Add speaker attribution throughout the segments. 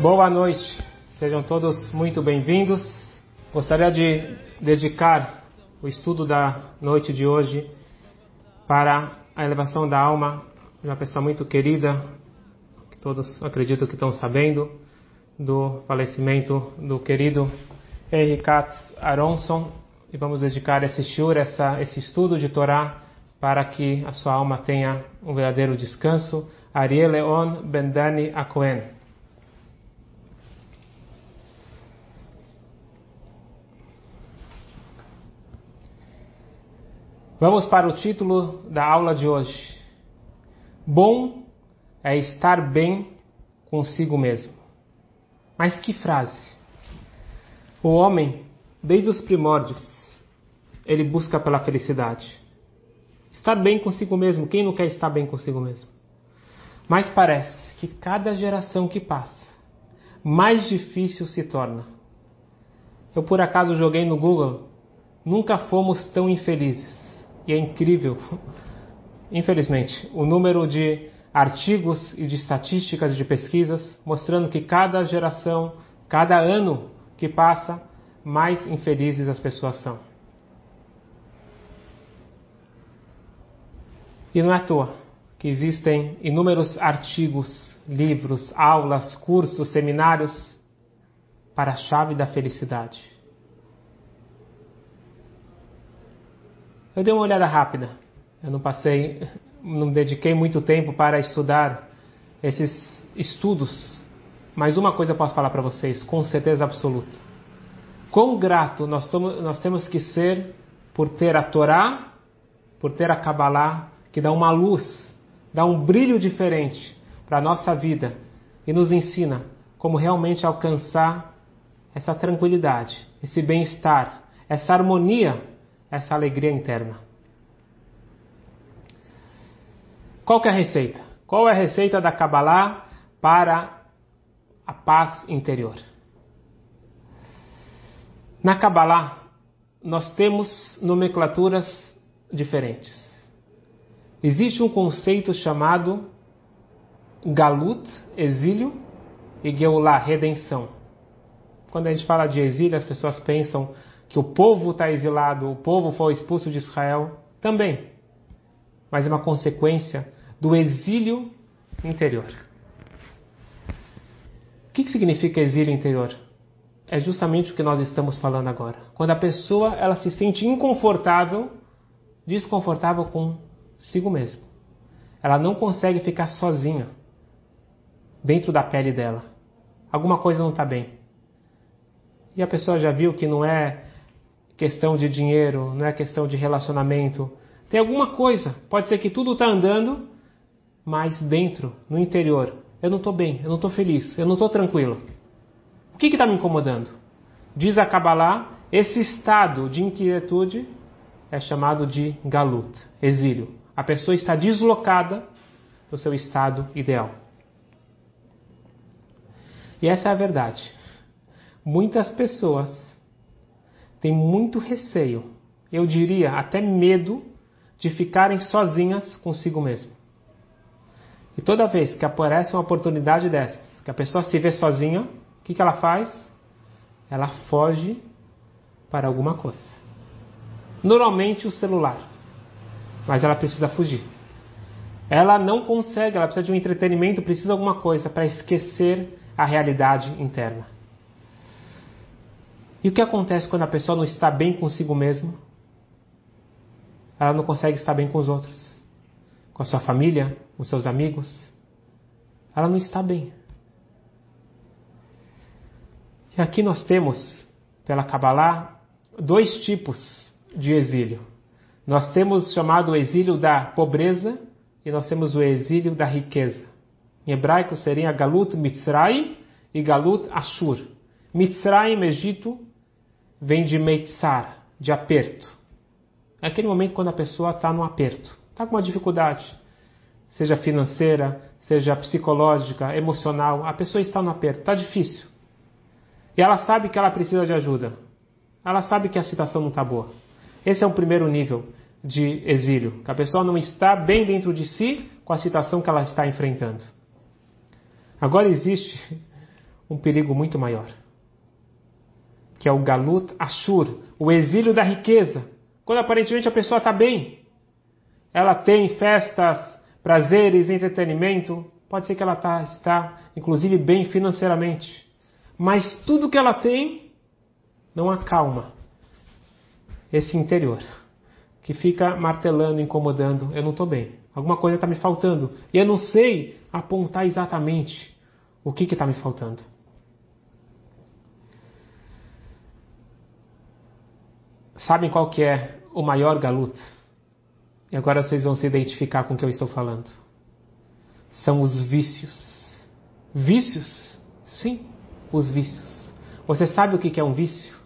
Speaker 1: Boa noite, sejam todos muito bem-vindos. Gostaria de dedicar o estudo da noite de hoje para a elevação da alma de uma pessoa muito querida, que todos acredito que estão sabendo, do falecimento do querido Henry Katz Aronson. E vamos dedicar esse shur, essa, esse estudo de Torá, para que a sua alma tenha um verdadeiro descanso. Ariel Leon Bendani Akohen. Vamos para o título da aula de hoje. Bom é estar bem consigo mesmo. Mas que frase! O homem, desde os primórdios, ele busca pela felicidade. Estar bem consigo mesmo. Quem não quer estar bem consigo mesmo? Mas parece que cada geração que passa, mais difícil se torna. Eu por acaso joguei no Google, nunca fomos tão infelizes. E é incrível, infelizmente, o número de artigos e de estatísticas de pesquisas mostrando que cada geração, cada ano que passa, mais infelizes as pessoas são. E não é à toa que existem inúmeros artigos, livros, aulas, cursos, seminários para a chave da felicidade. Eu dei uma olhada rápida. Eu não passei, não dediquei muito tempo para estudar esses estudos, mas uma coisa eu posso falar para vocês, com certeza absoluta. Quão grato nós, nós temos que ser por ter a Torá, por ter a Kabbalah, que dá uma luz, dá um brilho diferente para a nossa vida e nos ensina como realmente alcançar essa tranquilidade, esse bem-estar, essa harmonia essa alegria interna. Qual é a receita? Qual é a receita da Kabbalah para a paz interior? Na Kabbalah, nós temos nomenclaturas diferentes. Existe um conceito chamado Galut, exílio, e Geulah, redenção. Quando a gente fala de exílio, as pessoas pensam que o povo está exilado, o povo foi expulso de Israel, também. Mas é uma consequência do exílio interior. Que, que significa exílio interior? É justamente o que nós estamos falando agora. Quando a pessoa ela se sente inconfortável, desconfortável consigo mesmo. Ela não consegue ficar sozinha dentro da pele dela. Alguma coisa não está bem. E a pessoa já viu que não é questão de dinheiro, não é questão de relacionamento. Tem alguma coisa. Pode ser que tudo está andando, mas dentro, no interior, eu não estou bem, eu não estou feliz, eu não estou tranquilo. O que está me incomodando? Diz a Kabbalah, esse estado de inquietude é chamado de galut, exílio. A pessoa está deslocada do seu estado ideal. E essa é a verdade. Muitas pessoas têm muito receio, eu diria até medo, de ficarem sozinhas consigo mesmo. E toda vez que aparece uma oportunidade dessas, que a pessoa se vê sozinha, o que, que ela faz? Ela foge para alguma coisa. Normalmente o celular, mas ela precisa fugir. Ela não consegue, ela precisa de um entretenimento, precisa de alguma coisa para esquecer a realidade interna. E o que acontece quando a pessoa não está bem consigo mesma? Ela não consegue estar bem com os outros, com a sua família, com seus amigos. Ela não está bem. E aqui nós temos, pela Kabbalah, dois tipos de exílio. Nós temos o chamado exílio da pobreza e nós temos o exílio da riqueza. Em hebraico seria Galut Mitzray e Galut Ashur. Mitzrayim, Egito, vem de meitzar, de aperto. É aquele momento quando a pessoa está no aperto, está com uma dificuldade, seja financeira, seja psicológica, emocional, a pessoa está no aperto, está difícil. E ela sabe que ela precisa de ajuda. ela sabe que a situação não está boa. Esse é o primeiro nível de exílio, que a pessoa não está bem dentro de si com a situação que ela está enfrentando. Agora existe um perigo muito maior, que é o Galut Ashur, o exílio da riqueza. Quando aparentemente a pessoa está bem, ela tem festas, prazeres, entretenimento, pode ser que ela tá, está, inclusive, bem financeiramente, mas tudo que ela tem não acalma esse interior que fica martelando, incomodando. Eu não estou bem. Alguma coisa está me faltando. E eu não sei apontar exatamente o que está me faltando. Sabem qual que é o maior galuto? E agora vocês vão se identificar com o que eu estou falando. São os vícios. Vícios? Sim, os vícios. Você sabe o que é um vício?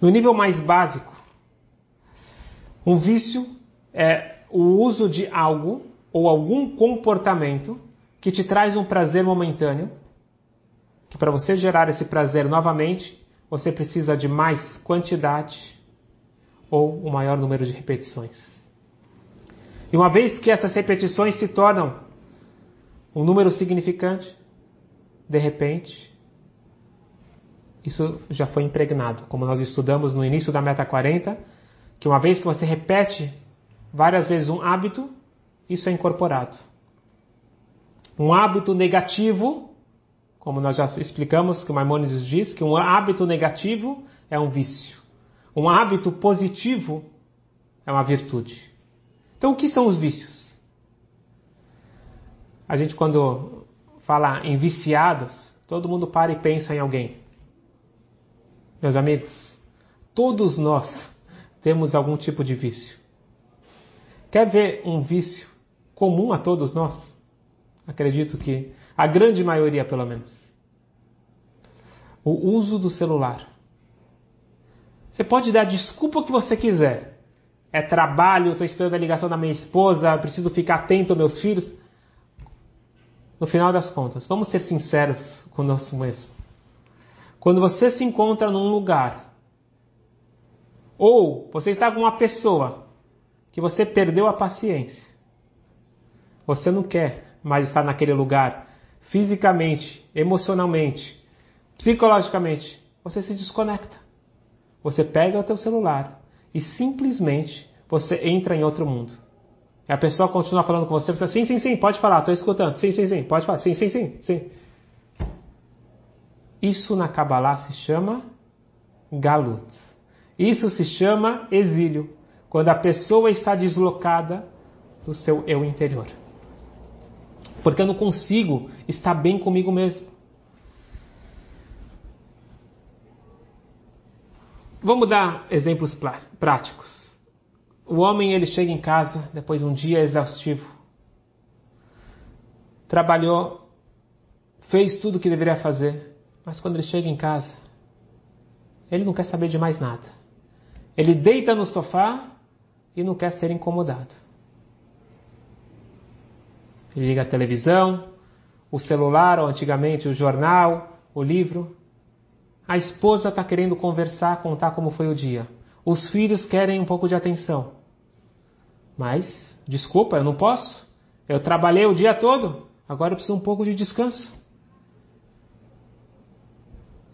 Speaker 1: No nível mais básico, um vício é o uso de algo ou algum comportamento que te traz um prazer momentâneo, que para você gerar esse prazer novamente, você precisa de mais quantidade ou um maior número de repetições. E uma vez que essas repetições se tornam um número significante, de repente, isso já foi impregnado, como nós estudamos no início da Meta 40, que uma vez que você repete várias vezes um hábito, isso é incorporado. Um hábito negativo, como nós já explicamos, que o Maimonides diz, que um hábito negativo é um vício. Um hábito positivo é uma virtude. Então, o que são os vícios? A gente, quando fala em viciados, todo mundo para e pensa em alguém. Meus amigos, todos nós temos algum tipo de vício. Quer ver um vício comum a todos nós? Acredito que a grande maioria, pelo menos. O uso do celular. Você pode dar desculpa o que você quiser. É trabalho, estou esperando a ligação da minha esposa, preciso ficar atento aos meus filhos. No final das contas, vamos ser sinceros conosco mesmo. Quando você se encontra num lugar ou você está com uma pessoa que você perdeu a paciência. Você não quer mais estar naquele lugar fisicamente, emocionalmente, psicologicamente. Você se desconecta. Você pega o teu celular e simplesmente você entra em outro mundo. E a pessoa continua falando com você, você sim, sim, sim, pode falar, estou escutando. Sim, sim, sim, pode falar. Sim, sim, sim, sim. Isso na Kabbalah se chama galut. Isso se chama exílio, quando a pessoa está deslocada do seu eu interior. Porque eu não consigo estar bem comigo mesmo. Vamos dar exemplos práticos. O homem ele chega em casa depois de um dia exaustivo. Trabalhou, fez tudo o que deveria fazer, mas quando ele chega em casa, ele não quer saber de mais nada. Ele deita no sofá e não quer ser incomodado. Ele liga a televisão, o celular, ou antigamente o jornal, o livro. A esposa está querendo conversar, contar como foi o dia. Os filhos querem um pouco de atenção. Mas, desculpa, eu não posso. Eu trabalhei o dia todo, agora eu preciso um pouco de descanso.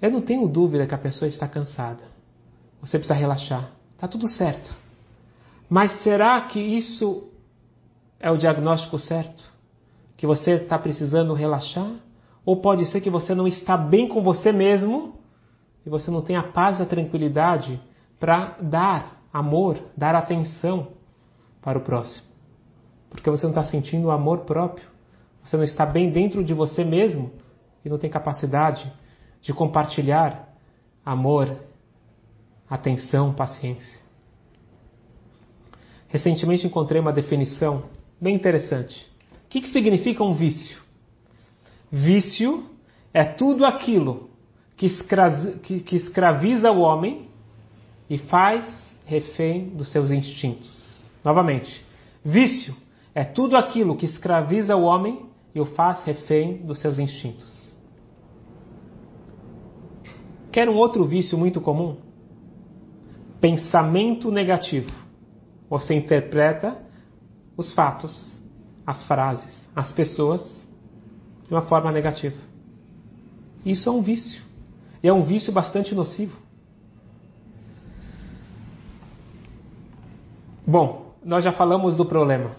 Speaker 1: Eu não tenho dúvida que a pessoa está cansada. Você precisa relaxar. Está tudo certo. Mas será que isso é o diagnóstico certo? Que você está precisando relaxar? Ou pode ser que você não está bem com você mesmo e você não tem a paz e a tranquilidade para dar amor, dar atenção para o próximo? Porque você não está sentindo o amor próprio. Você não está bem dentro de você mesmo e não tem capacidade de compartilhar amor atenção, paciência. Recentemente encontrei uma definição bem interessante. O que, que significa um vício? Vício é tudo aquilo que, escra que, que escraviza o homem e faz refém dos seus instintos. Novamente, vício é tudo aquilo que escraviza o homem e o faz refém dos seus instintos. Quer um outro vício muito comum? pensamento negativo. Você interpreta os fatos, as frases, as pessoas de uma forma negativa. Isso é um vício. E é um vício bastante nocivo. Bom, nós já falamos do problema.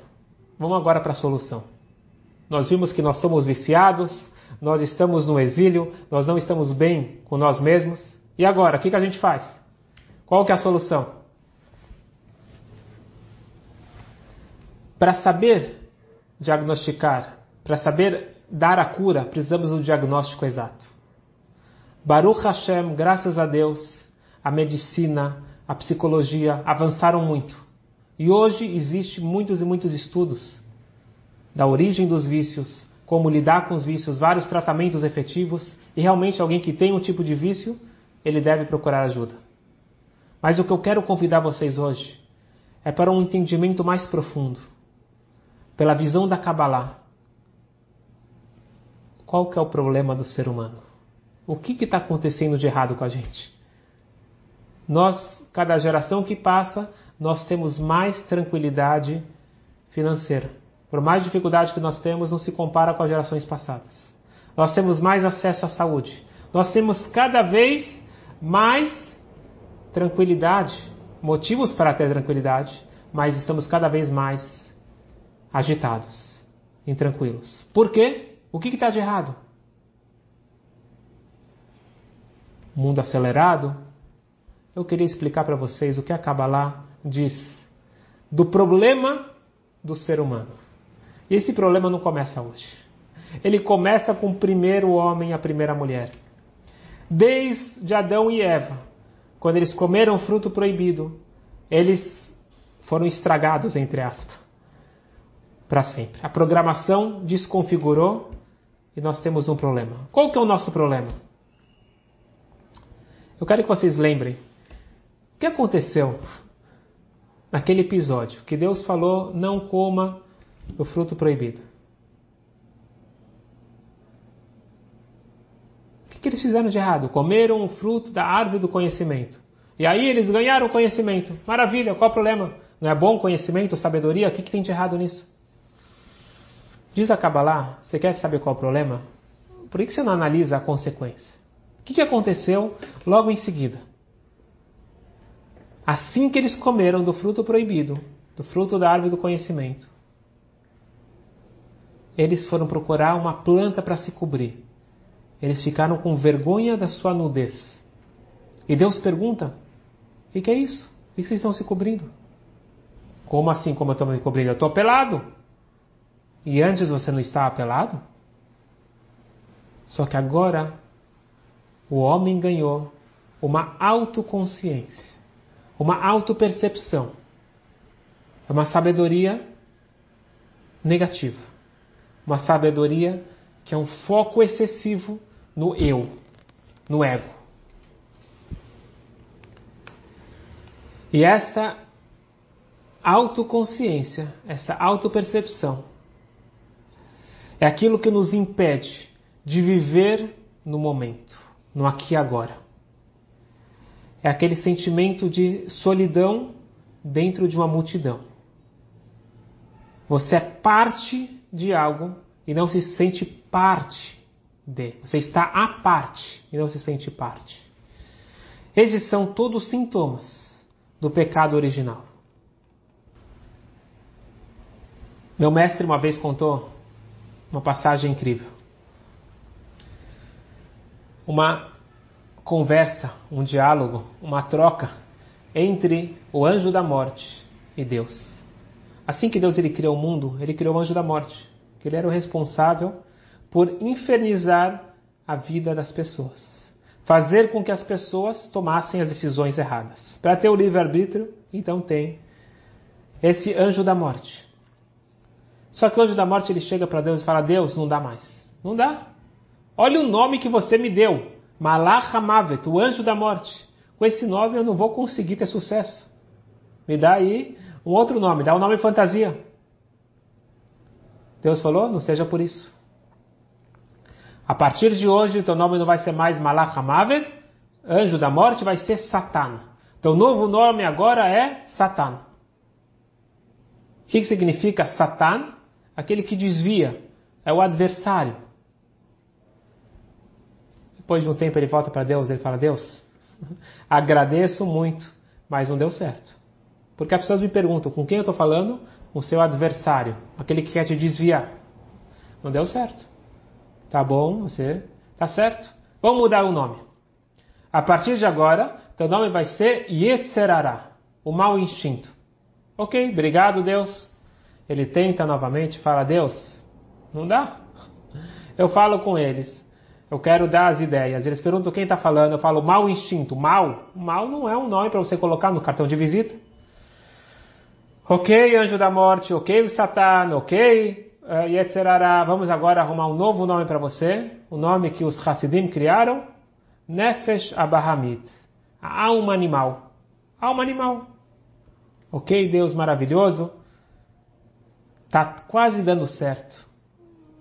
Speaker 1: Vamos agora para a solução. Nós vimos que nós somos viciados, nós estamos no exílio, nós não estamos bem com nós mesmos. E agora, o que, que a gente faz? Qual que é a solução? Para saber diagnosticar, para saber dar a cura, precisamos do diagnóstico exato. Baruch Hashem, graças a Deus, a medicina, a psicologia avançaram muito. E hoje existe muitos e muitos estudos da origem dos vícios, como lidar com os vícios, vários tratamentos efetivos, e realmente alguém que tem um tipo de vício, ele deve procurar ajuda. Mas o que eu quero convidar vocês hoje é para um entendimento mais profundo, pela visão da Kabbalah. Qual que é o problema do ser humano? O que está acontecendo de errado com a gente? Nós, cada geração que passa, nós temos mais tranquilidade financeira. Por mais dificuldade que nós temos, não se compara com as gerações passadas. Nós temos mais acesso à saúde. Nós temos cada vez mais tranquilidade, motivos para ter tranquilidade, mas estamos cada vez mais agitados, intranquilos. Por quê? O que está de errado? Mundo acelerado? Eu queria explicar para vocês o que a Kabbalah diz do problema do ser humano. E esse problema não começa hoje. Ele começa com o primeiro homem e a primeira mulher. Desde Adão e Eva, quando eles comeram o fruto proibido, eles foram estragados, entre aspas, para sempre. A programação desconfigurou e nós temos um problema. Qual que é o nosso problema? Eu quero que vocês lembrem o que aconteceu naquele episódio que Deus falou: não coma do fruto proibido. O que, eles fizeram de errado? Comeram o fruto da árvore do conhecimento. E aí eles ganharam conhecimento. Maravilha, qual o problema? Não é bom conhecimento, sabedoria? O que, que tem de errado nisso? Diz a Kabbalah, você quer saber qual o problema? Por que você não analisa a consequência? O que, que aconteceu logo em seguida? Assim que eles comeram do fruto proibido, do fruto da árvore do conhecimento, eles foram procurar uma planta para se cobrir. Eles ficaram com vergonha da sua nudez. E Deus pergunta: O que, que, é isso? Por que vocês estão se cobrindo? Como assim, como eu estou me cobrindo? Eu estou pelado. E antes você não estava pelado? Só que agora o homem ganhou uma autoconsciência, uma autopercepção, uma sabedoria negativa. Uma sabedoria que é um foco excessivo no eu, no ego. E essa autoconsciência, essa autopercepção, é aquilo que nos impede de viver no momento, no aqui e agora. É aquele sentimento de solidão dentro de uma multidão. Você é parte de algo e não se sente parte de. Você está à parte e não se sente parte. Esses são todos sintomas do pecado original. Meu mestre uma vez contou uma passagem incrível. Uma conversa, um diálogo, uma troca entre o anjo da morte e Deus. Assim que Deus ele criou o mundo, ele criou o anjo da morte. Ele era o responsável por infernizar a vida das pessoas. Fazer com que as pessoas tomassem as decisões erradas. Para ter o livre-arbítrio, então tem esse anjo da morte. Só que o anjo da morte ele chega para Deus e fala: Deus, não dá mais. Não dá. Olha o nome que você me deu: Malach o anjo da morte. Com esse nome eu não vou conseguir ter sucesso. Me dá aí um outro nome, dá um nome fantasia. Deus falou: não seja por isso. A partir de hoje, teu nome não vai ser mais Malach anjo da morte, vai ser Satan. O novo nome agora é Satan. O que significa Satan? Aquele que desvia, é o adversário. Depois de um tempo ele volta para Deus, ele fala: Deus, agradeço muito, mas não deu certo. Porque as pessoas me perguntam: com quem eu estou falando? O seu adversário, aquele que quer te desviar. Não deu certo. Tá bom, você tá certo. Vamos mudar o nome. A partir de agora, teu nome vai ser Yetzerará, o mau instinto. Ok, obrigado Deus. Ele tenta novamente, fala: Deus, não dá. Eu falo com eles. Eu quero dar as ideias. Eles perguntam quem está falando. Eu falo mau instinto. Mal. Mal não é um nome para você colocar no cartão de visita. Ok, anjo da morte. Ok, Satan. Ok, uh. Vamos agora arrumar um novo nome para você. O nome que os Hasidim criaram. Nefesh Abahamit. A alma animal. Alma animal. Ok, Deus maravilhoso. Tá quase dando certo.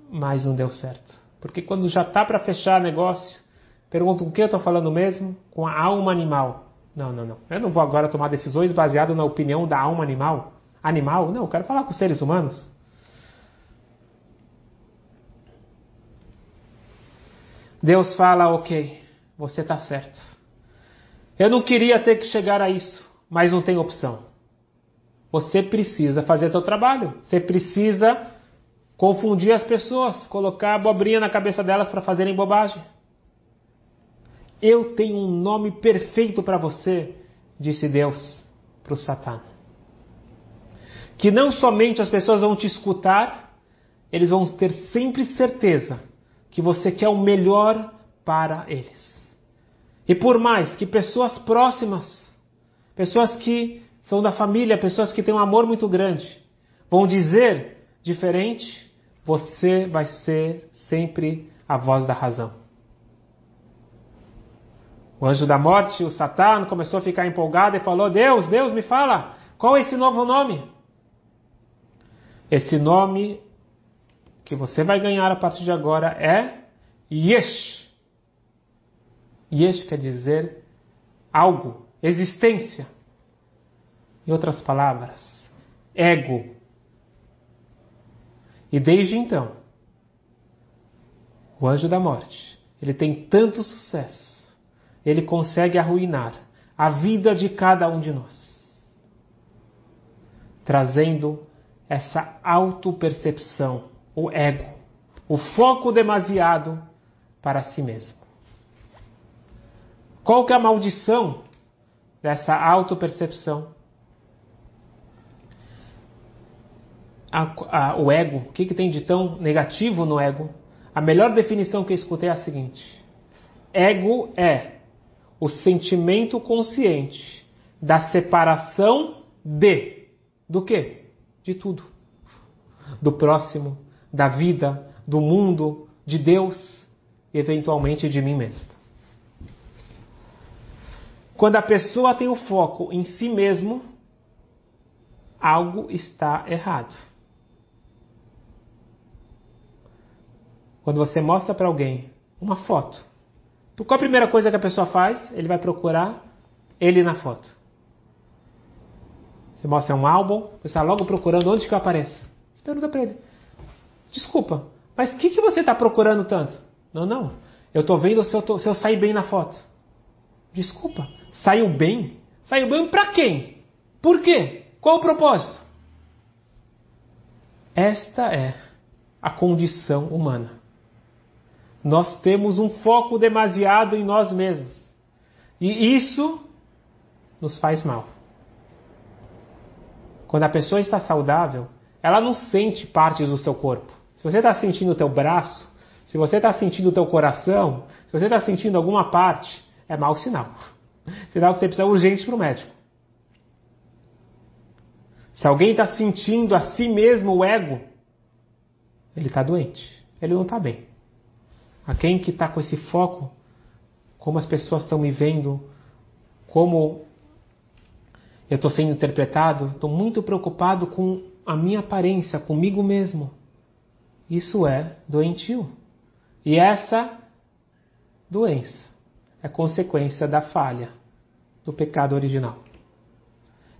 Speaker 1: Mas não deu certo. Porque quando já está para fechar negócio, perguntam com que eu estou falando mesmo? Com a alma animal. Não, não, não. Eu não vou agora tomar decisões baseadas na opinião da alma animal. Animal? Não, eu quero falar com seres humanos. Deus fala, ok, você está certo. Eu não queria ter que chegar a isso, mas não tem opção. Você precisa fazer seu trabalho. Você precisa confundir as pessoas, colocar abobrinha na cabeça delas para fazerem bobagem. Eu tenho um nome perfeito para você, disse Deus para o Satã. Que não somente as pessoas vão te escutar, eles vão ter sempre certeza que você quer o melhor para eles. E por mais que pessoas próximas, pessoas que são da família, pessoas que têm um amor muito grande, vão dizer diferente, você vai ser sempre a voz da razão. O anjo da morte, o Satã, começou a ficar empolgado e falou: Deus, Deus, me fala, qual é esse novo nome? Esse nome que você vai ganhar a partir de agora é Yesh. Yesh quer dizer algo, existência. Em outras palavras, ego. E desde então, o anjo da morte, ele tem tanto sucesso, ele consegue arruinar a vida de cada um de nós, trazendo essa autopercepção, o ego, o foco demasiado para si mesmo. Qual que é a maldição dessa autopercepção? A, a, o ego, o que, que tem de tão negativo no ego? A melhor definição que eu escutei é a seguinte: ego é o sentimento consciente da separação de do que? De tudo. Do próximo, da vida, do mundo, de Deus e eventualmente de mim mesmo. Quando a pessoa tem o foco em si mesmo, algo está errado. Quando você mostra para alguém uma foto, qual a primeira coisa que a pessoa faz? Ele vai procurar ele na foto. Você mostra um álbum, você está logo procurando onde que eu apareço. Você pergunta para ele: Desculpa, mas o que, que você está procurando tanto? Não, não. Eu estou vendo se eu, tô, se eu sair bem na foto. Desculpa, saiu bem? Saiu bem para quem? Por quê? Qual o propósito? Esta é a condição humana nós temos um foco demasiado em nós mesmos. E isso nos faz mal. Quando a pessoa está saudável, ela não sente partes do seu corpo. Se você está sentindo o teu braço, se você está sentindo o teu coração, se você está sentindo alguma parte, é mau sinal. Sinal que você precisa urgente para o médico. Se alguém está sentindo a si mesmo o ego, ele está doente. Ele não está bem. A quem que está com esse foco, como as pessoas estão me vendo, como eu estou sendo interpretado, estou muito preocupado com a minha aparência, comigo mesmo. Isso é doentio. E essa doença é consequência da falha do pecado original.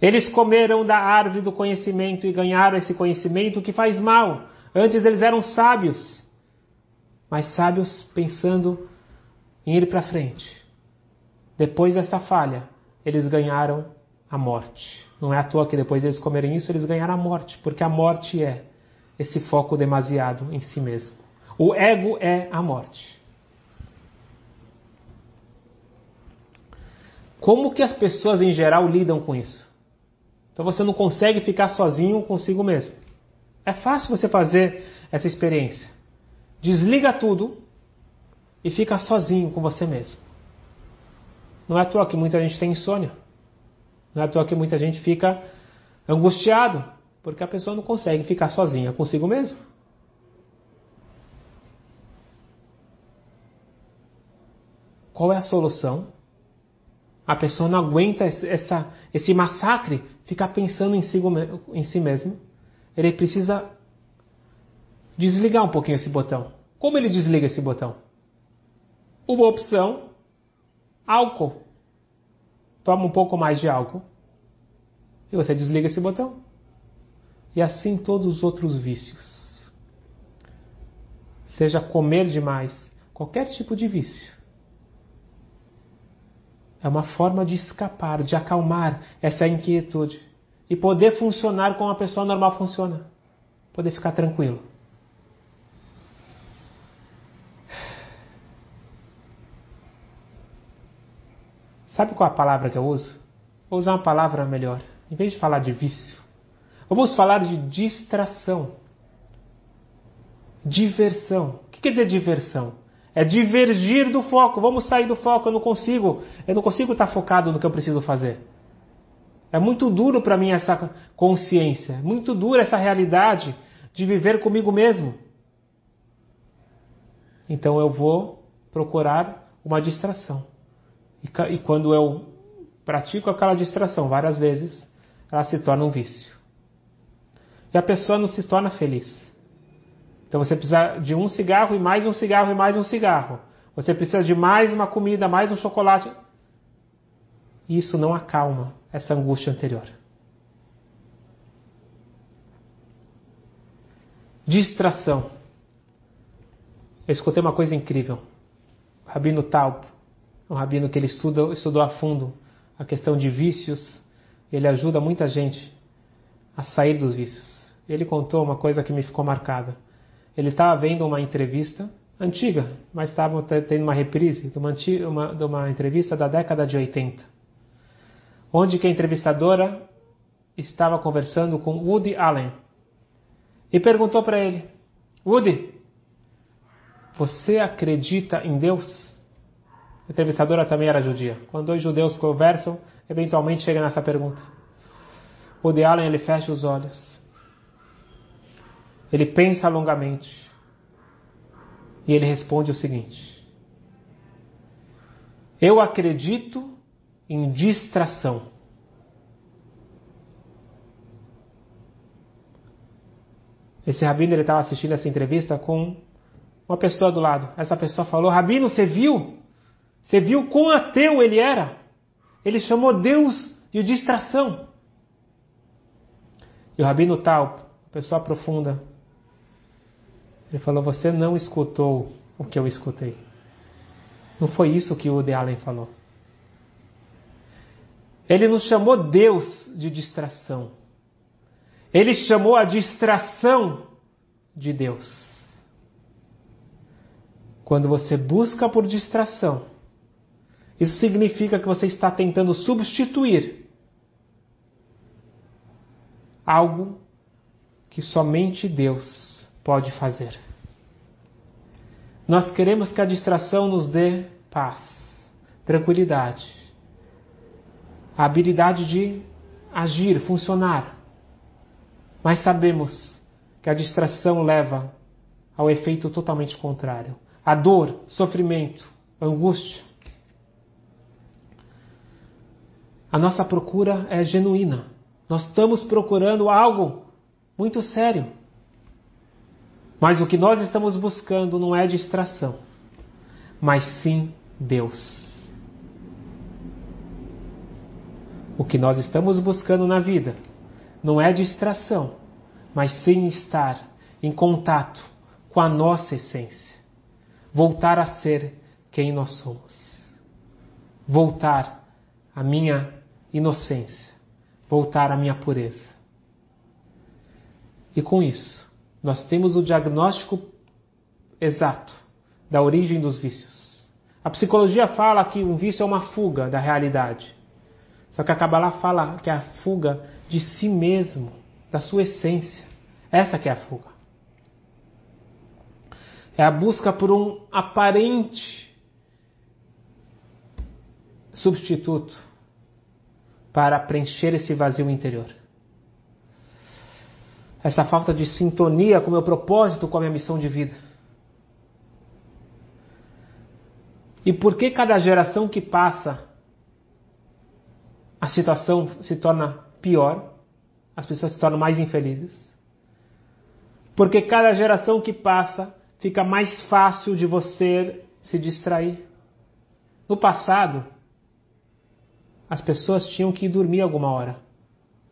Speaker 1: Eles comeram da árvore do conhecimento e ganharam esse conhecimento que faz mal. Antes eles eram sábios, mas sábios pensando em ir para frente. Depois dessa falha, eles ganharam a morte. Não é à toa que depois eles comerem isso, eles ganharam a morte, porque a morte é esse foco demasiado em si mesmo. O ego é a morte. Como que as pessoas em geral lidam com isso? Então você não consegue ficar sozinho consigo mesmo. É fácil você fazer essa experiência. Desliga tudo e fica sozinho com você mesmo. Não é à toa que muita gente tem insônia. Não é à toa que muita gente fica angustiado, porque a pessoa não consegue ficar sozinha consigo mesmo. Qual é a solução? A pessoa não aguenta essa, esse massacre, ficar pensando em si, em si mesmo. Ele precisa desligar um pouquinho esse botão. Como ele desliga esse botão? Uma opção, álcool. Toma um pouco mais de álcool e você desliga esse botão. E assim todos os outros vícios. Seja comer demais, qualquer tipo de vício. É uma forma de escapar, de acalmar essa inquietude e poder funcionar como a pessoa normal funciona. Poder ficar tranquilo. Sabe qual a palavra que eu uso? Vou usar uma palavra melhor. Em vez de falar de vício, vamos falar de distração. Diversão. O que quer dizer diversão? É divergir do foco. Vamos sair do foco. Eu não consigo. Eu não consigo estar focado no que eu preciso fazer. É muito duro para mim essa consciência. É muito dura essa realidade de viver comigo mesmo. Então eu vou procurar uma distração. E, e quando eu pratico aquela distração várias vezes, ela se torna um vício. E a pessoa não se torna feliz. Então você precisa de um cigarro e mais um cigarro e mais um cigarro. Você precisa de mais uma comida, mais um chocolate. Isso não acalma essa angústia anterior. Distração. Eu escutei uma coisa incrível. Rabino Taub, um rabino que ele estuda, estudou a fundo a questão de vícios, ele ajuda muita gente a sair dos vícios. Ele contou uma coisa que me ficou marcada. Ele estava vendo uma entrevista antiga, mas estava tendo uma reprise de uma, uma, de uma entrevista da década de 80, onde que a entrevistadora estava conversando com Woody Allen e perguntou para ele: Woody, você acredita em Deus? A entrevistadora também era judia. Quando dois judeus conversam, eventualmente chega nessa pergunta. O de Allen ele fecha os olhos. Ele pensa longamente. E ele responde o seguinte: Eu acredito em distração. Esse rabino ele estava assistindo essa entrevista com uma pessoa do lado. Essa pessoa falou: Rabino, você viu? Você viu quão ateu ele era? Ele chamou Deus de distração. E o Rabino Tal, pessoa profunda, ele falou: Você não escutou o que eu escutei. Não foi isso que o Woody Allen falou. Ele não chamou Deus de distração. Ele chamou a distração de Deus. Quando você busca por distração, isso significa que você está tentando substituir algo que somente Deus pode fazer. Nós queremos que a distração nos dê paz, tranquilidade, a habilidade de agir, funcionar. Mas sabemos que a distração leva ao efeito totalmente contrário. A dor, sofrimento, angústia. A nossa procura é genuína. Nós estamos procurando algo muito sério. Mas o que nós estamos buscando não é distração, mas sim Deus. O que nós estamos buscando na vida não é distração, mas sim estar em contato com a nossa essência. Voltar a ser quem nós somos. Voltar à minha inocência. Voltar à minha pureza. E com isso, nós temos o diagnóstico exato da origem dos vícios. A psicologia fala que um vício é uma fuga da realidade. Só que a Kabbalah fala que é a fuga de si mesmo, da sua essência. Essa que é a fuga. É a busca por um aparente substituto para preencher esse vazio interior. Essa falta de sintonia com o meu propósito, com a minha missão de vida. E por que cada geração que passa a situação se torna pior, as pessoas se tornam mais infelizes? Porque cada geração que passa fica mais fácil de você se distrair. No passado, as pessoas tinham que dormir alguma hora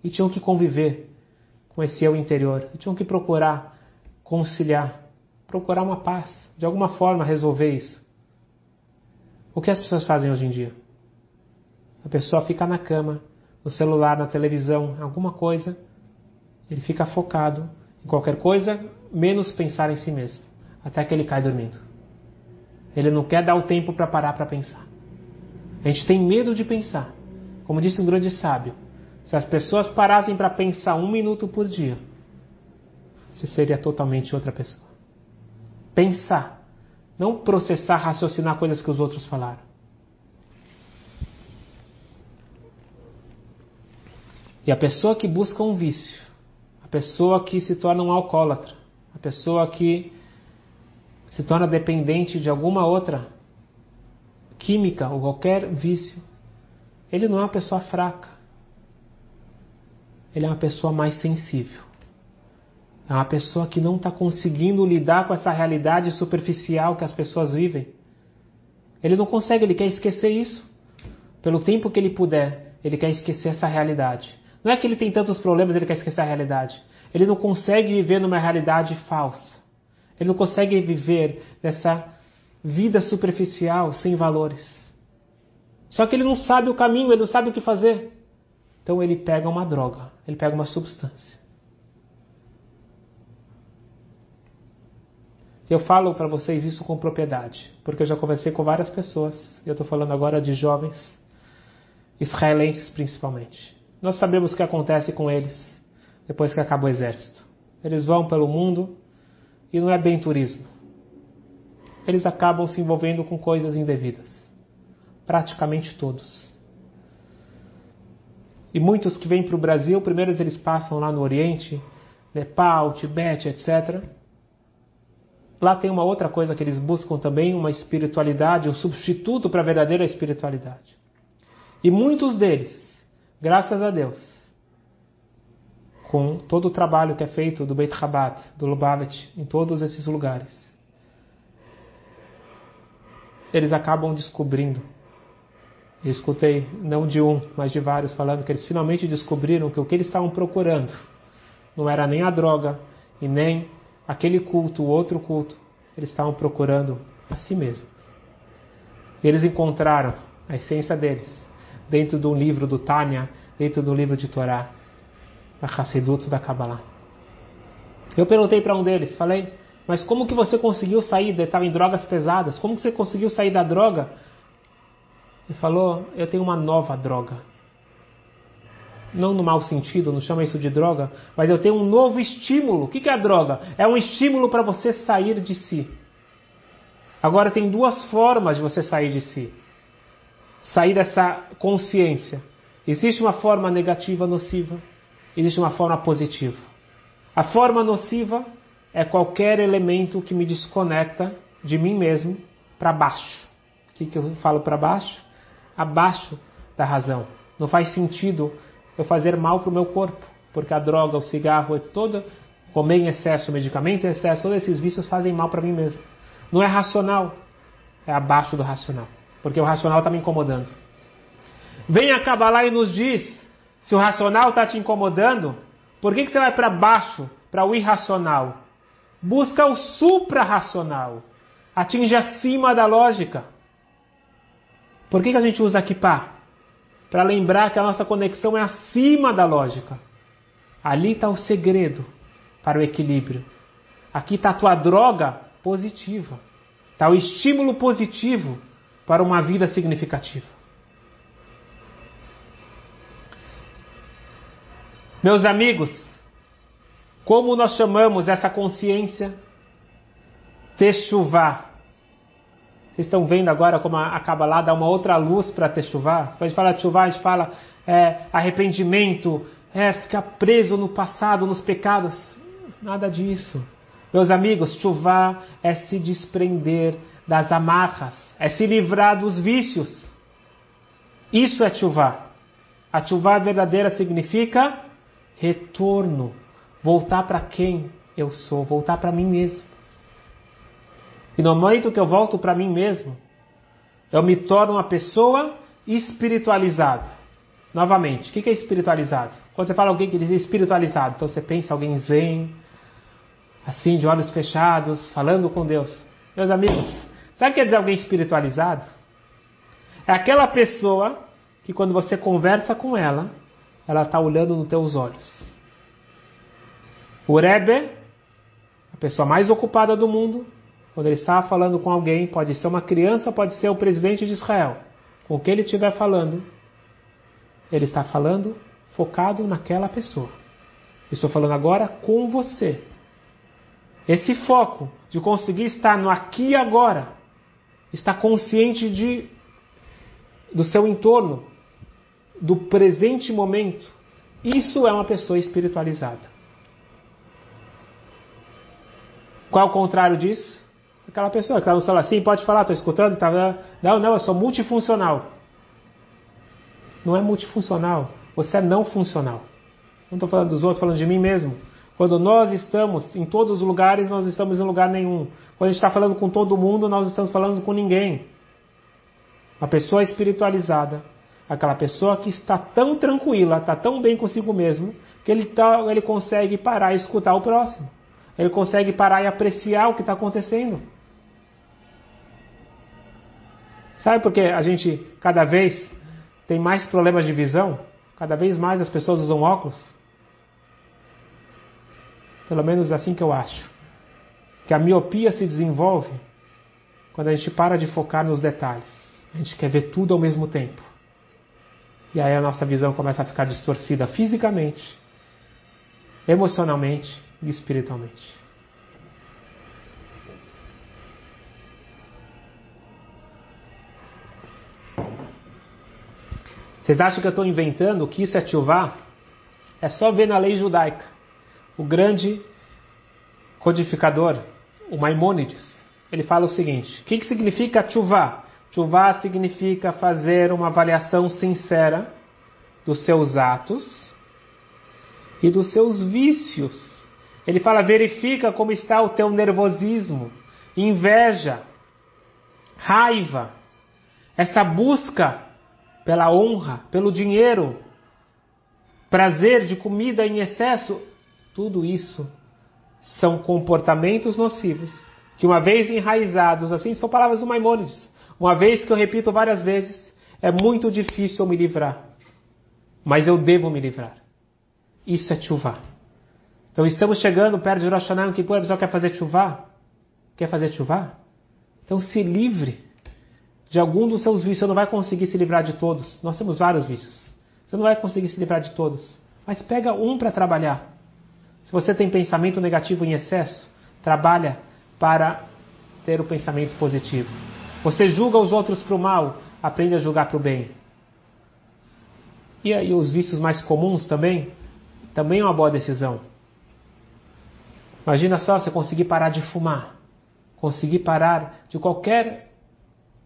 Speaker 1: e tinham que conviver com esse eu interior, e tinham que procurar conciliar, procurar uma paz, de alguma forma resolver isso. O que as pessoas fazem hoje em dia? A pessoa fica na cama, no celular, na televisão, alguma coisa, ele fica focado em qualquer coisa, menos pensar em si mesmo, até que ele cai dormindo. Ele não quer dar o tempo para parar para pensar. A gente tem medo de pensar. Como disse um grande sábio, se as pessoas parassem para pensar um minuto por dia, você seria totalmente outra pessoa. Pensar, não processar, raciocinar coisas que os outros falaram. E a pessoa que busca um vício, a pessoa que se torna um alcoólatra, a pessoa que se torna dependente de alguma outra química ou qualquer vício, ele não é uma pessoa fraca. Ele é uma pessoa mais sensível. É uma pessoa que não está conseguindo lidar com essa realidade superficial que as pessoas vivem. Ele não consegue, ele quer esquecer isso. Pelo tempo que ele puder, ele quer esquecer essa realidade. Não é que ele tem tantos problemas ele quer esquecer a realidade. Ele não consegue viver numa realidade falsa. Ele não consegue viver nessa vida superficial sem valores. Só que ele não sabe o caminho, ele não sabe o que fazer. Então ele pega uma droga, ele pega uma substância. Eu falo para vocês isso com propriedade, porque eu já conversei com várias pessoas. Eu estou falando agora de jovens israelenses principalmente. Nós sabemos o que acontece com eles depois que acaba o exército. Eles vão pelo mundo e não é bem turismo. Eles acabam se envolvendo com coisas indevidas. Praticamente todos. E muitos que vêm para o Brasil, primeiro eles passam lá no Oriente, Nepal, Tibete, etc. Lá tem uma outra coisa que eles buscam também, uma espiritualidade, um substituto para a verdadeira espiritualidade. E muitos deles Graças a Deus, com todo o trabalho que é feito do Beit Rabat, do Lubavitch, em todos esses lugares, eles acabam descobrindo. Eu escutei, não de um, mas de vários, falando que eles finalmente descobriram que o que eles estavam procurando não era nem a droga e nem aquele culto, o outro culto. Eles estavam procurando a si mesmos. E eles encontraram a essência deles dentro do livro do Tânia, dentro do livro de Torá, da Hassidut da Kabbalah. Eu perguntei para um deles, falei, mas como que você conseguiu sair? Estava em drogas pesadas. Como que você conseguiu sair da droga? Ele falou, eu tenho uma nova droga. Não no mau sentido, não chama isso de droga, mas eu tenho um novo estímulo. O que é a droga? É um estímulo para você sair de si. Agora tem duas formas de você sair de si sair dessa consciência. Existe uma forma negativa nociva, existe uma forma positiva. A forma nociva é qualquer elemento que me desconecta de mim mesmo para baixo. O que, que eu falo para baixo? Abaixo da razão. Não faz sentido eu fazer mal para o meu corpo, porque a droga, o cigarro, é toda, comer em excesso, medicamento em excesso, todos esses vícios fazem mal para mim mesmo. Não é racional, é abaixo do racional porque o racional está me incomodando. Vem a Kabbalah e nos diz Se o racional está te incomodando, por que, que você vai para baixo, para o irracional? Busca o supra-racional. Atinge acima da lógica. Por que, que a gente usa kippah? Para lembrar que a nossa conexão é acima da lógica. Ali está o segredo para o equilíbrio. Aqui está a tua droga positiva. Está o estímulo positivo para uma vida significativa. Meus amigos, como nós chamamos essa consciência? Techuvá. Vocês estão vendo agora como a Kabbalah dá uma outra luz para Techuvá? Quando a gente fala Techuvá, a gente fala é, arrependimento, é, ficar preso no passado, nos pecados. Nada disso. Meus amigos, Techuvá é se desprender das amarras, é se livrar dos vícios. Isso é Techuvá. A Techuvá verdadeira significa retorno, voltar para quem eu sou, voltar para mim mesmo. E no momento que eu volto para mim mesmo, eu me torno uma pessoa espiritualizada. Novamente, o que é espiritualizado? Quando você fala alguém que diz espiritualizado, então você pensa alguém zen, assim, de olhos fechados, falando com Deus. Meus amigos, sabe o que quer dizer alguém espiritualizado? É aquela pessoa que quando você conversa com ela, ela está olhando nos teus olhos. O Rebbe, a pessoa mais ocupada do mundo, quando ele está falando com alguém, pode ser uma criança, pode ser o presidente de Israel, com o que ele estiver falando, ele está falando focado naquela pessoa. Estou falando agora com você. Esse foco de conseguir estar no aqui e agora, estar consciente de, do seu entorno, do presente momento, isso é uma pessoa espiritualizada. Qual é o contrário disso? Aquela pessoa que está no celular assim, pode falar, estou escutando, tá, não, não, eu sou multifuncional. Não é multifuncional, você é não funcional. Não estou falando dos outros, falando de mim mesmo. Quando nós estamos em todos os lugares, nós estamos em lugar nenhum. Quando a gente está falando com todo mundo, nós estamos falando com ninguém. Uma pessoa espiritualizada aquela pessoa que está tão tranquila, está tão bem consigo mesmo, que ele, tá, ele consegue parar e escutar o próximo. Ele consegue parar e apreciar o que está acontecendo. Sabe por que a gente cada vez tem mais problemas de visão? Cada vez mais as pessoas usam óculos? Pelo menos assim que eu acho. Que a miopia se desenvolve quando a gente para de focar nos detalhes. A gente quer ver tudo ao mesmo tempo. E aí a nossa visão começa a ficar distorcida fisicamente, emocionalmente e espiritualmente. Vocês acham que eu estou inventando que isso é tchuvá? É só ver na lei judaica. O grande codificador, o Maimônides, ele fala o seguinte: o que, que significa tchuvá? Chuvá significa fazer uma avaliação sincera dos seus atos e dos seus vícios. Ele fala: verifica como está o teu nervosismo, inveja, raiva, essa busca pela honra, pelo dinheiro, prazer de comida em excesso. Tudo isso são comportamentos nocivos que, uma vez enraizados, assim, são palavras do Maimônides uma vez que eu repito várias vezes, é muito difícil eu me livrar. Mas eu devo me livrar. Isso é chuva. Então estamos chegando perto de Rosh Hashanah, que a pessoa quer fazer chuva. Quer fazer chuva? Então se livre de algum dos seus vícios. Você não vai conseguir se livrar de todos. Nós temos vários vícios. Você não vai conseguir se livrar de todos. Mas pega um para trabalhar. Se você tem pensamento negativo em excesso, trabalha para ter o pensamento positivo. Você julga os outros para o mal, aprende a julgar para o bem. E aí os vícios mais comuns também, também é uma boa decisão. Imagina só você conseguir parar de fumar, conseguir parar de qualquer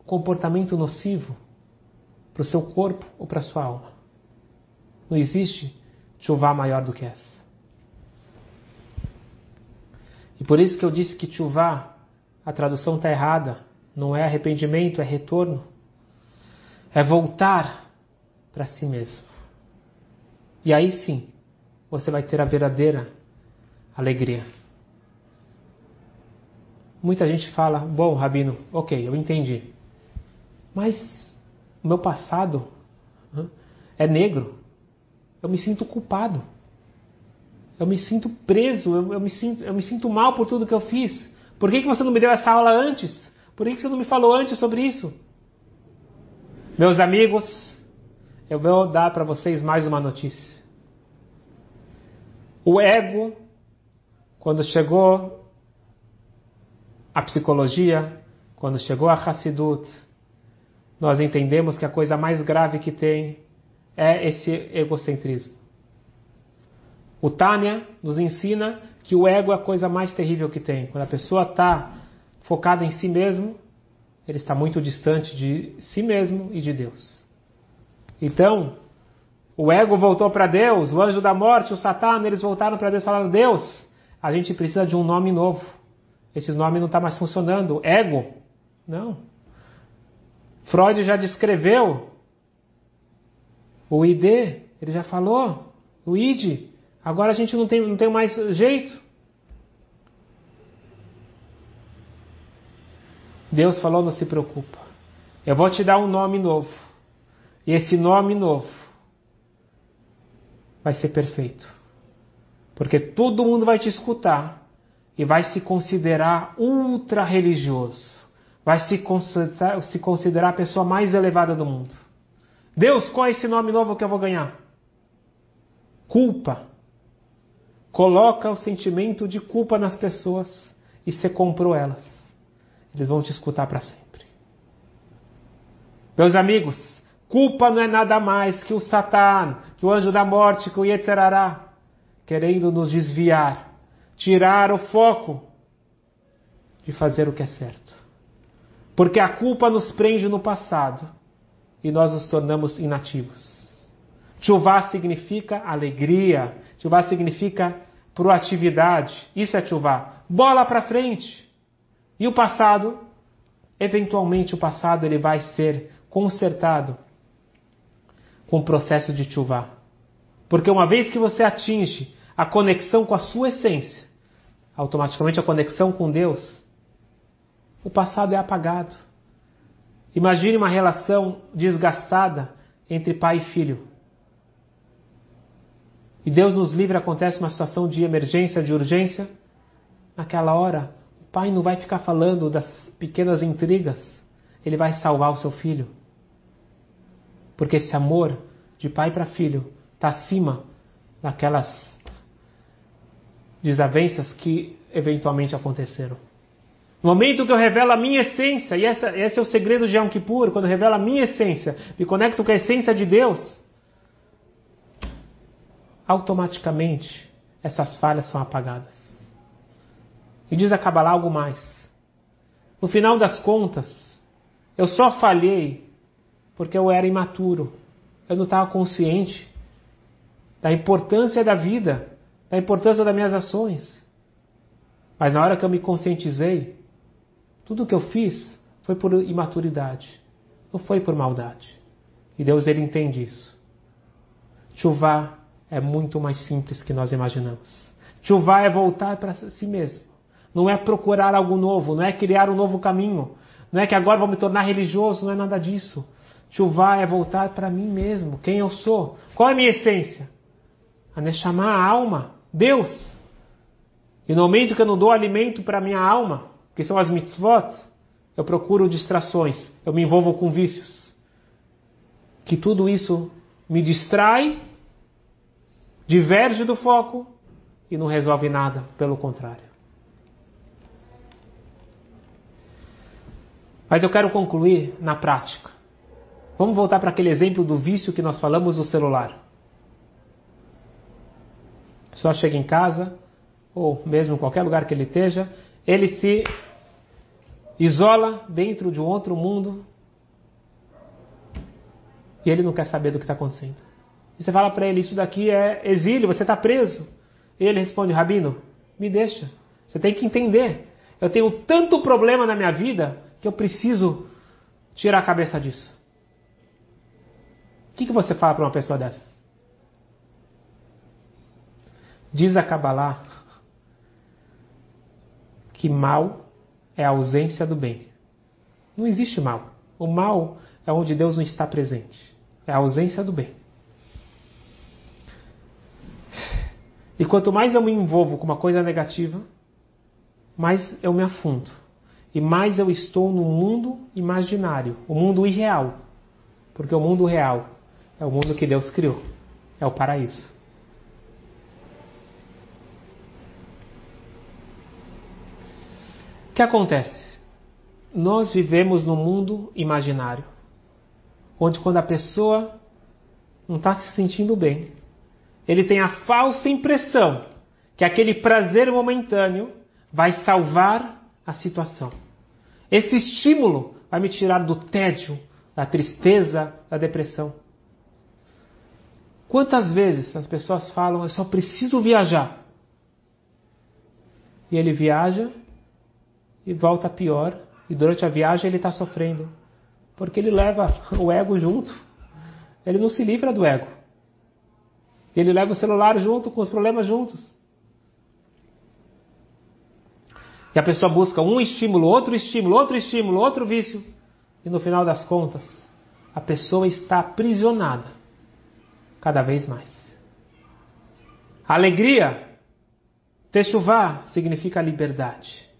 Speaker 1: comportamento nocivo para o seu corpo ou para a sua alma. Não existe chuva maior do que essa. E por isso que eu disse que chuva, a tradução está errada. Não é arrependimento, é retorno. É voltar para si mesmo. E aí sim, você vai ter a verdadeira alegria. Muita gente fala: Bom, Rabino, ok, eu entendi. Mas o meu passado é negro. Eu me sinto culpado. Eu me sinto preso. Eu, eu, me, sinto, eu me sinto mal por tudo que eu fiz. Por que, que você não me deu essa aula antes? Por que, que você não me falou antes sobre isso? Meus amigos, eu vou dar para vocês mais uma notícia. O ego, quando chegou a psicologia, quando chegou a Hassidut, nós entendemos que a coisa mais grave que tem é esse egocentrismo. O Tânia nos ensina que o ego é a coisa mais terrível que tem. Quando a pessoa está focada em si mesmo, ele está muito distante de si mesmo e de Deus. Então, o ego voltou para Deus, o anjo da morte, o Satã, eles voltaram para Deus e falaram: Deus, a gente precisa de um nome novo. Esse nome não está mais funcionando. Ego? Não. Freud já descreveu o ID, ele já falou, o ID. Agora a gente não tem, não tem mais jeito. Deus falou: não se preocupa. Eu vou te dar um nome novo. E esse nome novo vai ser perfeito. Porque todo mundo vai te escutar e vai se considerar ultra religioso vai se considerar, se considerar a pessoa mais elevada do mundo. Deus, qual é esse nome novo que eu vou ganhar? Culpa. Coloca o sentimento de culpa nas pessoas e você comprou elas. Eles vão te escutar para sempre. Meus amigos, culpa não é nada mais que o Satã, que o anjo da morte, que o Yetzerará, querendo nos desviar, tirar o foco de fazer o que é certo. Porque a culpa nos prende no passado e nós nos tornamos inativos. Chuvá significa alegria, chuvá significa proatividade. Isso é chuvá. Bola para frente. E o passado, eventualmente o passado ele vai ser consertado com o processo de chuvá. Porque uma vez que você atinge a conexão com a sua essência, automaticamente a conexão com Deus, o passado é apagado. Imagine uma relação desgastada entre pai e filho. E Deus nos livre, acontece uma situação de emergência, de urgência. Naquela hora, o pai não vai ficar falando das pequenas intrigas, ele vai salvar o seu filho. Porque esse amor de pai para filho está acima daquelas desavenças que eventualmente aconteceram. No momento que eu revelo a minha essência, e essa, esse é o segredo de Yom Kippur, quando eu revelo a minha essência, me conecto com a essência de Deus, automaticamente essas falhas são apagadas. E diz a Kabbalah algo mais. No final das contas, eu só falhei porque eu era imaturo. Eu não estava consciente da importância da vida, da importância das minhas ações. Mas na hora que eu me conscientizei, tudo que eu fiz foi por imaturidade, não foi por maldade. E Deus ele entende isso. Chuvá é muito mais simples que nós imaginamos. Chuvá é voltar para si mesmo. Não é procurar algo novo, não é criar um novo caminho. Não é que agora vou me tornar religioso, não é nada disso. Chuvá é voltar para mim mesmo, quem eu sou. Qual é a minha essência? A chamar a alma, Deus. E no momento que eu não dou alimento para minha alma, que são as mitzvot, eu procuro distrações, eu me envolvo com vícios. Que tudo isso me distrai, diverge do foco e não resolve nada, pelo contrário. Mas eu quero concluir na prática. Vamos voltar para aquele exemplo do vício que nós falamos do celular. A pessoa chega em casa, ou mesmo em qualquer lugar que ele esteja, ele se isola dentro de um outro mundo e ele não quer saber do que está acontecendo. E você fala para ele: Isso daqui é exílio, você está preso. E ele responde: Rabino, me deixa. Você tem que entender. Eu tenho tanto problema na minha vida que eu preciso tirar a cabeça disso. O que, que você fala para uma pessoa dessa? Diz a Kabbalah que mal é a ausência do bem. Não existe mal. O mal é onde Deus não está presente. É a ausência do bem. E quanto mais eu me envolvo com uma coisa negativa, mais eu me afundo. E mais eu estou no mundo imaginário, o mundo irreal. Porque o mundo real é o mundo que Deus criou, é o paraíso. O que acontece? Nós vivemos num mundo imaginário, onde quando a pessoa não está se sentindo bem, ele tem a falsa impressão que aquele prazer momentâneo vai salvar a situação. Esse estímulo vai me tirar do tédio, da tristeza, da depressão. Quantas vezes as pessoas falam, eu só preciso viajar? E ele viaja e volta pior, e durante a viagem ele está sofrendo, porque ele leva o ego junto. Ele não se livra do ego. Ele leva o celular junto com os problemas juntos. E a pessoa busca um estímulo, outro estímulo, outro estímulo, outro vício. E no final das contas, a pessoa está aprisionada cada vez mais. Alegria, techuvá, significa liberdade.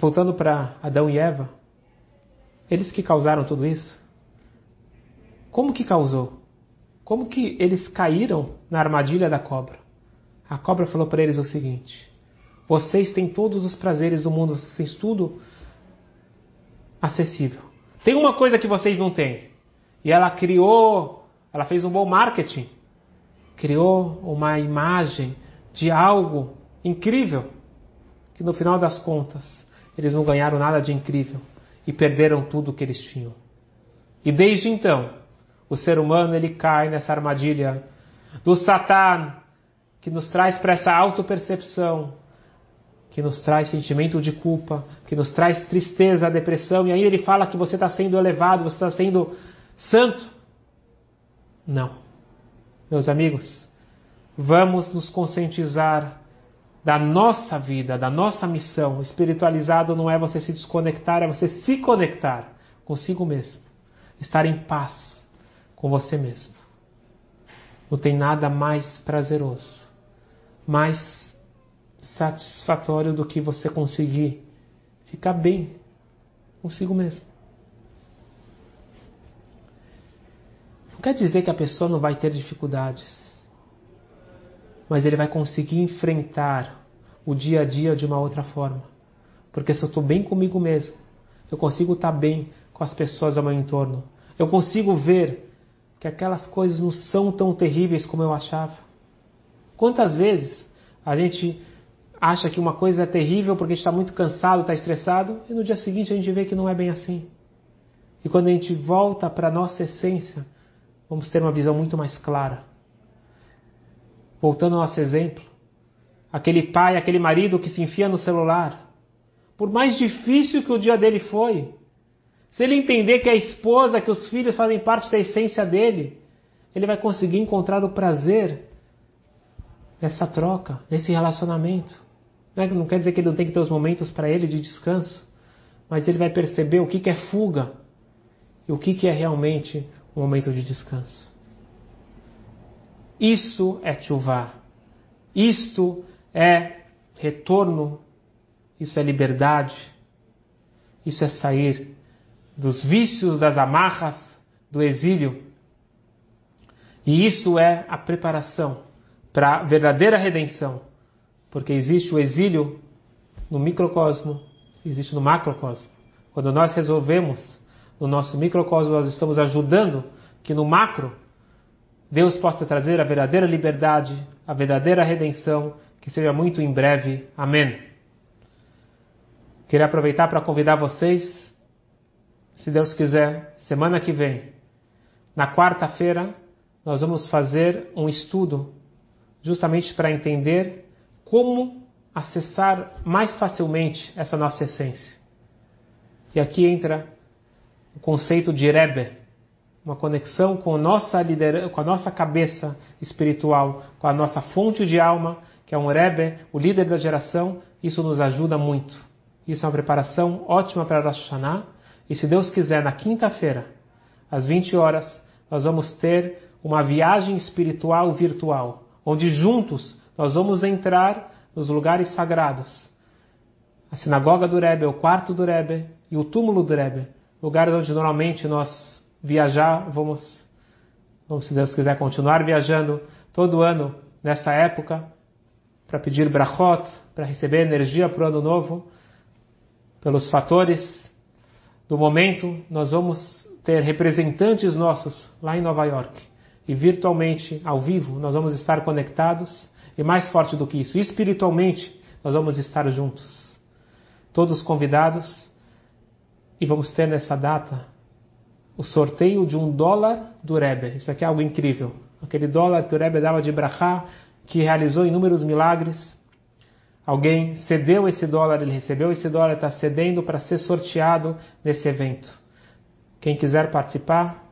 Speaker 1: Voltando para Adão e Eva, eles que causaram tudo isso? Como que causou? Como que eles caíram na armadilha da cobra? A cobra falou para eles o seguinte: Vocês têm todos os prazeres do mundo, vocês têm tudo acessível. Tem uma coisa que vocês não têm. E ela criou, ela fez um bom marketing. Criou uma imagem de algo incrível que no final das contas eles não ganharam nada de incrível e perderam tudo o que eles tinham. E desde então, o ser humano ele cai nessa armadilha do Satã, que nos traz para essa autopercepção, que nos traz sentimento de culpa, que nos traz tristeza, depressão, e aí ele fala que você está sendo elevado, você está sendo santo. Não. Meus amigos, vamos nos conscientizar da nossa vida, da nossa missão. Espiritualizado não é você se desconectar, é você se conectar consigo mesmo. Estar em paz com você mesmo. Não tem nada mais prazeroso, mais satisfatório do que você conseguir ficar bem consigo mesmo. Não quer dizer que a pessoa não vai ter dificuldades mas ele vai conseguir enfrentar o dia a dia de uma outra forma. Porque se eu estou bem comigo mesmo, eu consigo estar bem com as pessoas ao meu entorno. Eu consigo ver que aquelas coisas não são tão terríveis como eu achava. Quantas vezes a gente acha que uma coisa é terrível porque está muito cansado, está estressado, e no dia seguinte a gente vê que não é bem assim. E quando a gente volta para a nossa essência, vamos ter uma visão muito mais clara. Voltando ao nosso exemplo, aquele pai, aquele marido que se enfia no celular, por mais difícil que o dia dele foi, se ele entender que a esposa, que os filhos fazem parte da essência dele, ele vai conseguir encontrar o prazer nessa troca, nesse relacionamento. É não quer dizer que ele não tem que ter os momentos para ele de descanso, mas ele vai perceber o que é fuga e o que é realmente um momento de descanso. Isso é tshuva. Isto é retorno. Isso é liberdade. Isso é sair dos vícios, das amarras, do exílio. E isso é a preparação para a verdadeira redenção. Porque existe o exílio no microcosmo, existe no macrocosmo. Quando nós resolvemos no nosso microcosmo, nós estamos ajudando que no macro Deus possa trazer a verdadeira liberdade, a verdadeira redenção, que seja muito em breve. Amém. Queria aproveitar para convidar vocês, se Deus quiser, semana que vem, na quarta-feira, nós vamos fazer um estudo justamente para entender como acessar mais facilmente essa nossa essência. E aqui entra o conceito de Rebbe. Uma conexão com, nossa com a nossa cabeça espiritual, com a nossa fonte de alma, que é um Rebbe, o líder da geração, isso nos ajuda muito. Isso é uma preparação ótima para Rosh Hashanah. E se Deus quiser, na quinta-feira, às 20 horas, nós vamos ter uma viagem espiritual virtual, onde juntos nós vamos entrar nos lugares sagrados. A sinagoga do Rebbe, o quarto do Rebbe e o túmulo do Rebbe, lugares onde normalmente nós viajar, vamos, vamos se Deus quiser continuar viajando todo ano nessa época para pedir brachot, para receber energia para o ano novo, pelos fatores do momento, nós vamos ter representantes nossos lá em Nova York e virtualmente, ao vivo, nós vamos estar conectados e mais forte do que isso, espiritualmente, nós vamos estar juntos. Todos convidados e vamos ter nessa data o sorteio de um dólar do Rebbe. Isso aqui é algo incrível. Aquele dólar que o Rebbe dava de brachá, que realizou inúmeros milagres. Alguém cedeu esse dólar, ele recebeu esse dólar, está cedendo para ser sorteado nesse evento. Quem quiser participar,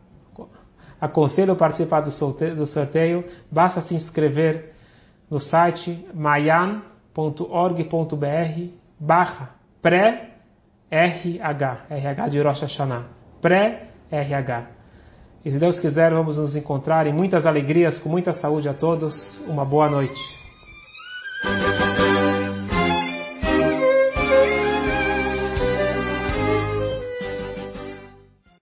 Speaker 1: aconselho participar do sorteio, do sorteio basta se inscrever no site mayan.org.br barra pré-RH, RH de Rosh Hashanah, pré-RH. E se Deus quiser, vamos nos encontrar em muitas alegrias, com muita saúde a todos. Uma boa noite.